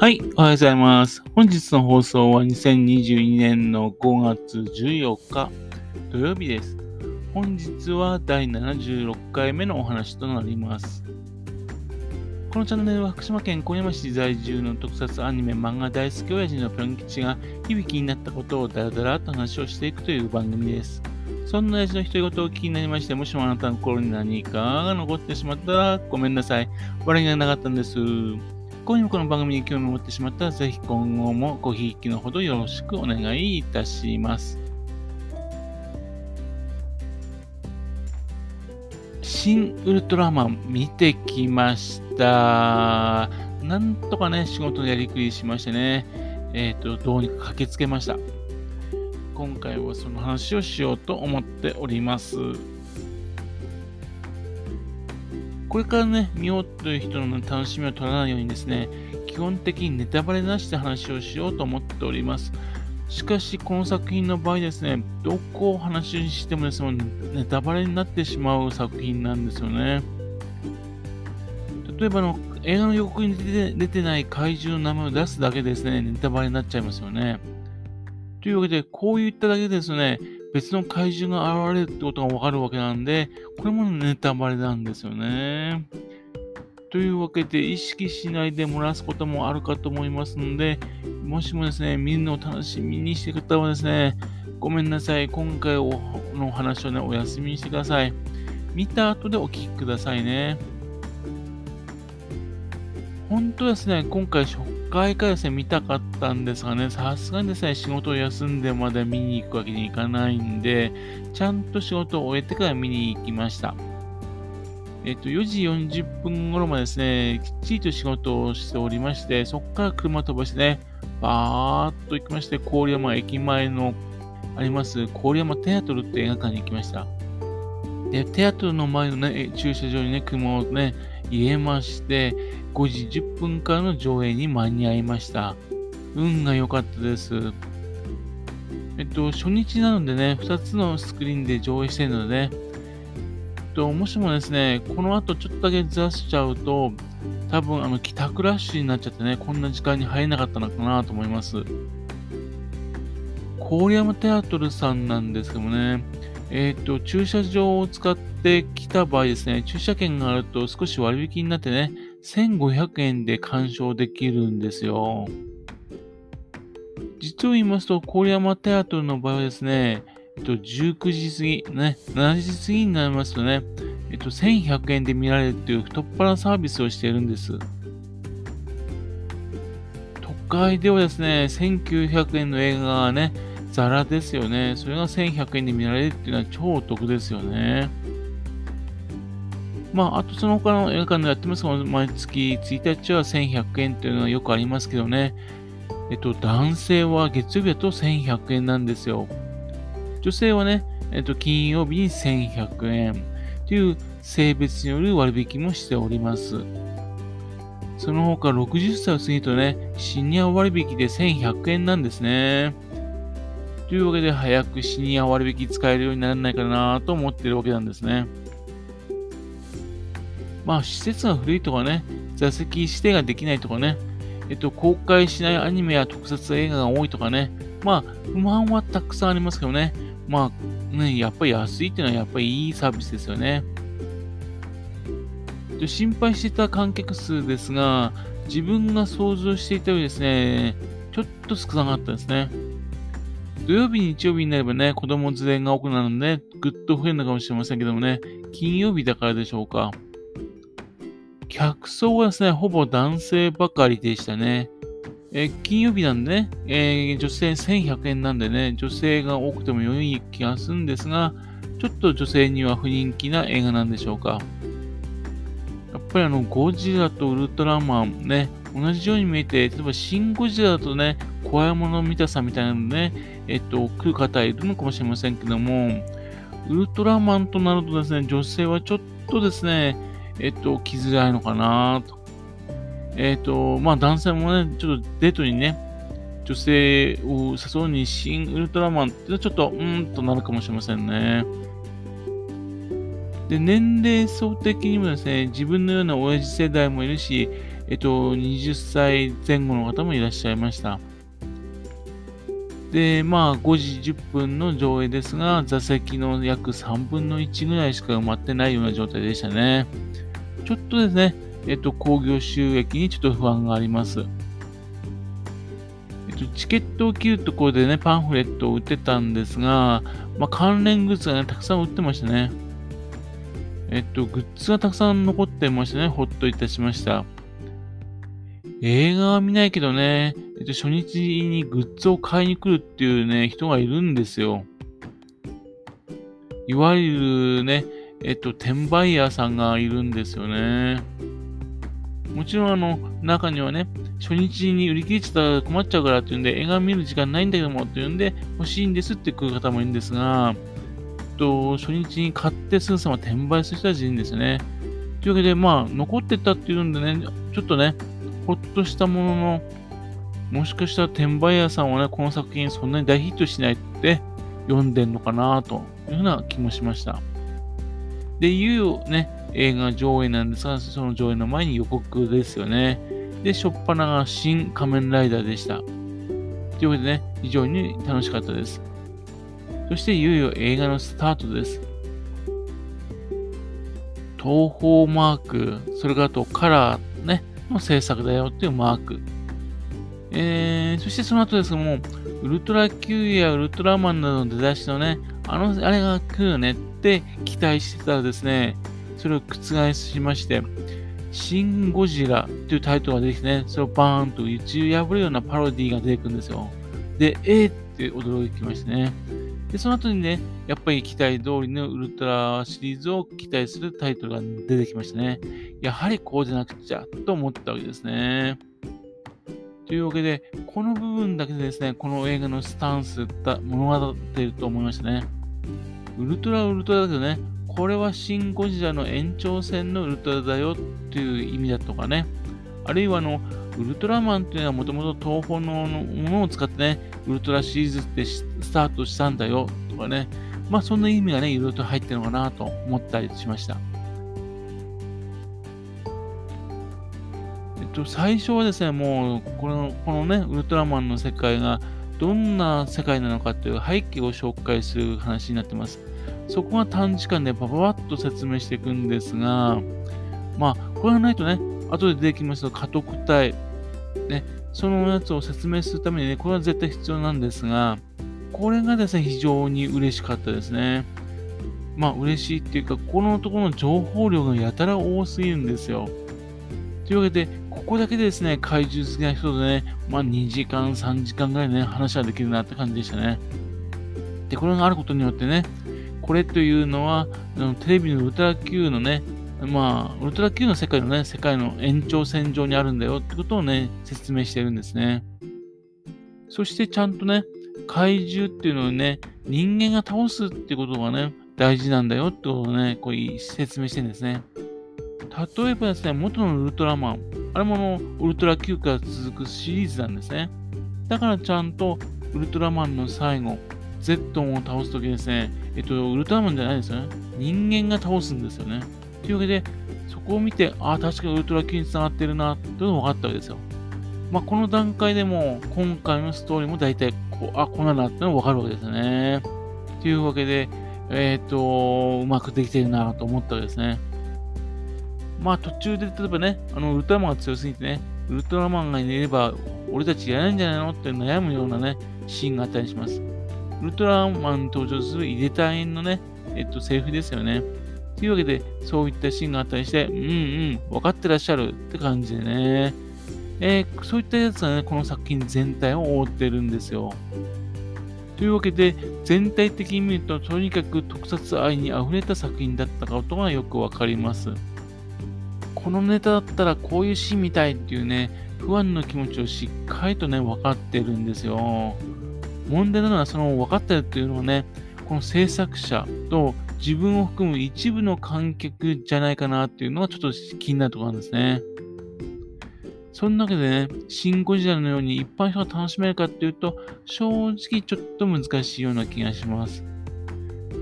はい、おはようございます。本日の放送は2022年の5月14日土曜日です。本日は第76回目のお話となります。このチャンネルは福島県郡山市在住の特撮アニメ漫画大好き親父のぴょん吉が響きになったことをダラダラと話をしていくという番組です。そんな親父の独り言をお聞きになりまして、もしもあなたの心に何かが残ってしまったらごめんなさい。笑いがなかったんです。今夜もこの番組に興味を持ってしまったら、ぜひ今後もごひいきのほどよろしくお願いいたします。新ウルトラマン見てきました。なんとかね、仕事のやりくりしましてね、えっ、と、どうにか駆けつけました。今回はその話をしようと思っております。これからね、見ようという人の楽しみを取らないようにですね、基本的にネタバレなしで話をしようと思っております。しかし、この作品の場合ですね、どこを話してもですね、ネタバレになってしまう作品なんですよね。例えばの、映画の予告に出て出てない怪獣の名前を出すだけでですね、ネタバレになっちゃいますよね。というわけで、こう言っただけでですね、別の怪獣が現れるってことがわかるわけなんで、これもネタバレなんですよね。というわけで、意識しないで漏らすこともあるかと思いますので、もしもですね、見るのを楽しみにしている方はですね、ごめんなさい。今回のお話をね、お休みにしてください。見た後でお聞きくださいね。本当ですね、今回初回からですね、見たかったんですがね、さすがにですね、仕事を休んでまで見に行くわけにいかないんで、ちゃんと仕事を終えてから見に行きました。えっと、4時40分頃までですね、きっちりと仕事をしておりまして、そこから車飛ばしてね、バーっと行きまして、郡山駅前のあります、郡山テアトルって映画館に行きました。で、テアトルの前のね、駐車場にね、車をね、入れまして、5時10分からの上映に間に合いました。運が良かったです。えっと、初日なのでね、2つのスクリーンで上映しているので、ね、えっと、もしもですね、この後ちょっとだけずらしちゃうと、多分あの帰宅ラッシュになっちゃってね、こんな時間に入れなかったのかなと思います。郡山テアトルさんなんですけどもね、えっ、ー、と、駐車場を使って来た場合ですね、駐車券があると少し割引になってね、1500円で鑑賞できるんですよ。実を言いますと、郡山テアトルの場合はですね、えっと、19時過ぎ、ね、7時過ぎになりますとね、えっと、1100円で見られるっていう太っ腹サービスをしているんです。都会ではですね、1900円の映画がね、ザラですよね。それが1100円で見られるっていうのは超お得ですよね。まあ、あとその他の映画館でやってますが、毎月1日は1100円っていうのはよくありますけどね。えっと、男性は月曜日だと1100円なんですよ。女性はね、えっと、金曜日に1100円という性別による割引もしております。その他60歳を過ぎるとね、シニア割引で1100円なんですね。というわけで、早くシニア割引使えるようにならないかなと思ってるわけなんですね。まあ、施設が古いとかね、座席指定ができないとかね、えっと、公開しないアニメや特撮映画が多いとかね、まあ、不満はたくさんありますけどね、まあ、ね、やっぱり安いっていうのはやっぱりいいサービスですよね。心配していた観客数ですが、自分が想像していたよりですね、ちょっと少なかったですね。土曜日、日曜日になればね、子供連れが多くなるので、ぐっと増えるのかもしれませんけどもね、金曜日だからでしょうか。客層はですね、ほぼ男性ばかりでしたね。え、金曜日なんでね、えー、女性1100円なんでね、女性が多くても良い気がするんですが、ちょっと女性には不人気な映画なんでしょうか。やっぱりあの、ゴジラとウルトラマンね、同じように見えて、例えばシン・ゴジラだとね、怖いもの見たさみたいなのね、えっと、来る方いるのかもしれませんけども、ウルトラマンとなるとですね、女性はちょっとですね、えっと、来づらいのかなと。えっと、まあ男性もね、ちょっとデートにね、女性を誘うに新ウルトラマンってちょっと、うーんとなるかもしれませんね。で、年齢層的にもですね、自分のような親父世代もいるし、えっと、20歳前後の方もいらっしゃいました。で、まあ、5時10分の上映ですが、座席の約3分の1ぐらいしか埋まってないような状態でしたね。ちょっとですね、えっと、興行収益にちょっと不安があります。えっと、チケットを切るところでね、パンフレットを売ってたんですが、まあ、関連グッズがね、たくさん売ってましたね。えっと、グッズがたくさん残ってましたね。ほっといたしました。映画は見ないけどね、えっと、初日にグッズを買いに来るっていうね、人がいるんですよ。いわゆるね、えっと、転売ヤーさんがいるんですよね。もちろんあの、中にはね、初日に売り切れちゃったら困っちゃうからっていうんで、映画見る時間ないんだけどもっていうんで、欲しいんですって来る方もいるんですが、と、初日に買ってすぐさま転売する人たちいるんですよね。というわけで、まあ、残ってたっていうんでね、ちょっとね、ほっとしたものの、もしかしたら転売屋さんはね、この作品そんなに大ヒットしないって読んでんのかなというふうな気もしました。で、いよいよね、映画上映なんですが、その上映の前に予告ですよね。で、しょっぱなが新仮面ライダーでした。というわけでね、非常に楽しかったです。そしていよいよ映画のスタートです。東方マーク、それからあとカラーね、の制作だよっていうマーク。えー、そしてその後ですけども、ウルトラ Q やウルトラマンなどの出だしのね、あの、あれが来るよねって期待してたらですね、それを覆しまして、シン・ゴジラというタイトルが出てきてね、それをバーンと打ち破るようなパロディが出てくるんですよ。で、えーって驚きましたね。で、その後にね、やっぱり期待通りのウルトラシリーズを期待するタイトルが出てきましたね。やはりこうじゃなくちゃと思ったわけですね。というわけで、この部分だけでですね、この映画のスタンスが物語っていると思いましたね。ウルトラウルトラだけどね、これはシン・ゴジラの延長線のウルトラだよっていう意味だとかね、あるいはあの、ウルトラマンっていうのはもともと東宝のものを使ってね、ウルトラシリーズってスタートしたんだよとかね、まあそんな意味がね、いろいろと入ってるのかなと思ったりしました。と、最初はですね、もうこの、このね、ウルトラマンの世界がどんな世界なのかという背景を紹介する話になってます。そこが短時間でパパパッと説明していくんですが、まあ、これがないとね、後で出てきますと、家督隊、ね、そのやつを説明するためにね、これは絶対必要なんですが、これがですね、非常に嬉しかったですね。まあ、嬉しいっていうか、このところの情報量がやたら多すぎるんですよ。というわけで、ここだけでですね、怪獣好きな人でね、まあ2時間、3時間ぐらいね、話はできるなって感じでしたね。で、これがあることによってね、これというのは、テレビのウルトラ Q のね、まあ、ウルトラ Q の世界のね、世界の延長線上にあるんだよってことをね、説明してるんですね。そしてちゃんとね、怪獣っていうのをね、人間が倒すってことがね、大事なんだよってことをね、こう説明してるんですね。例えばですね、元のウルトラマン、あれものウルトラ Q から続くシリーズなんですね。だからちゃんとウルトラマンの最後、ゼットンを倒すときですね、えっと、ウルトラマンじゃないですよね。人間が倒すんですよね。というわけで、そこを見て、ああ、確かにウルトラ Q に繋がってるな、というのが分かったわけですよ。まあ、この段階でも、今回のストーリーも大体、こう、あ、こんなのってのが分かるわけですね。というわけで、えっ、と、うまくできてるなと思ったわけですね。まあ途中で例えばね、あのウルトラマンが強すぎてね、ウルトラマンがいれば俺たちやらないんじゃないのって悩むようなね、シーンがあったりします。ウルトラマンに登場するイデタインのね、えっと、セリフですよね。というわけで、そういったシーンがあったりして、うんうん、分かってらっしゃるって感じでね。えー、そういったやつがね、この作品全体を覆ってるんですよ。というわけで、全体的に見ると、とにかく特撮愛に溢れた作品だったことがよくわかります。このネタだったらこういうシーン見たいっていうね、不安の気持ちをしっかりとね、分かってるんですよ。問題なのは、その分かってるっていうのはね、この制作者と自分を含む一部の観客じゃないかなっていうのがちょっと気になるところなんですね。そんなわけでね、シン・ゴジラのように一般人が楽しめるかっていうと、正直ちょっと難しいような気がします。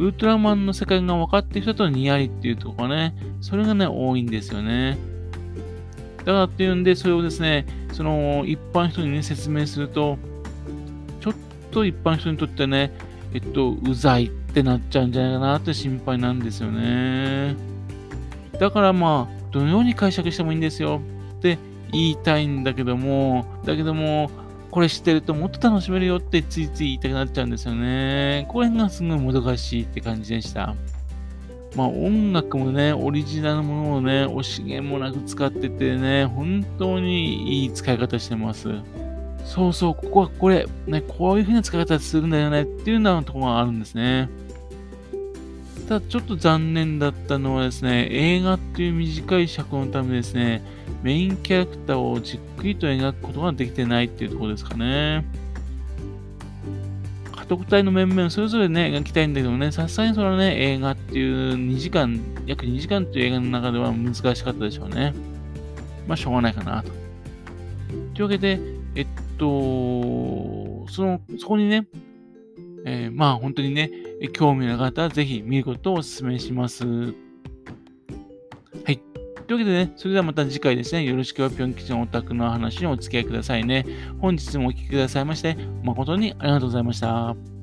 ウルトラマンの世界が分かってる人とニヤリっていうところね、それがね、多いんですよね。だからっていうんで、それをですね、その一般人にね、説明すると、ちょっと一般人にとってね、えっと、うざいってなっちゃうんじゃないかなって心配なんですよね。だからまあ、どのように解釈してもいいんですよって言いたいんだけども、だけども、これ知ってるともっと楽しめるよってついつい言いたくなっちゃうんですよね。これがすごいもどかしいって感じでした。まあ音楽もね、オリジナルのものをね、惜しげもなく使っててね、本当にいい使い方してます。そうそう、ここはこれ、ね、こういう風な使い方するんだよねっていうようなところがあるんですね。ただちょっと残念だったのはですね、映画っていう短い尺のためですね、メインキャラクターをじっくりと描くことができてないっていうところですかね。家督隊の面々それぞれね、描きたいんだけどね、さすがにそれはね、映画っていう2時間、約2時間っていう映画の中では難しかったでしょうね。まあ、しょうがないかなと。というわけで、えっと、その、そこにね、えー、まあ本当にね、興味のある方はぜひ見ることをお勧めします。はい。というわけでね、それではまた次回ですね、よろしくはぴょん吉のお宅の話にお付き合いくださいね。本日もお聴きくださいまして、誠にありがとうございました。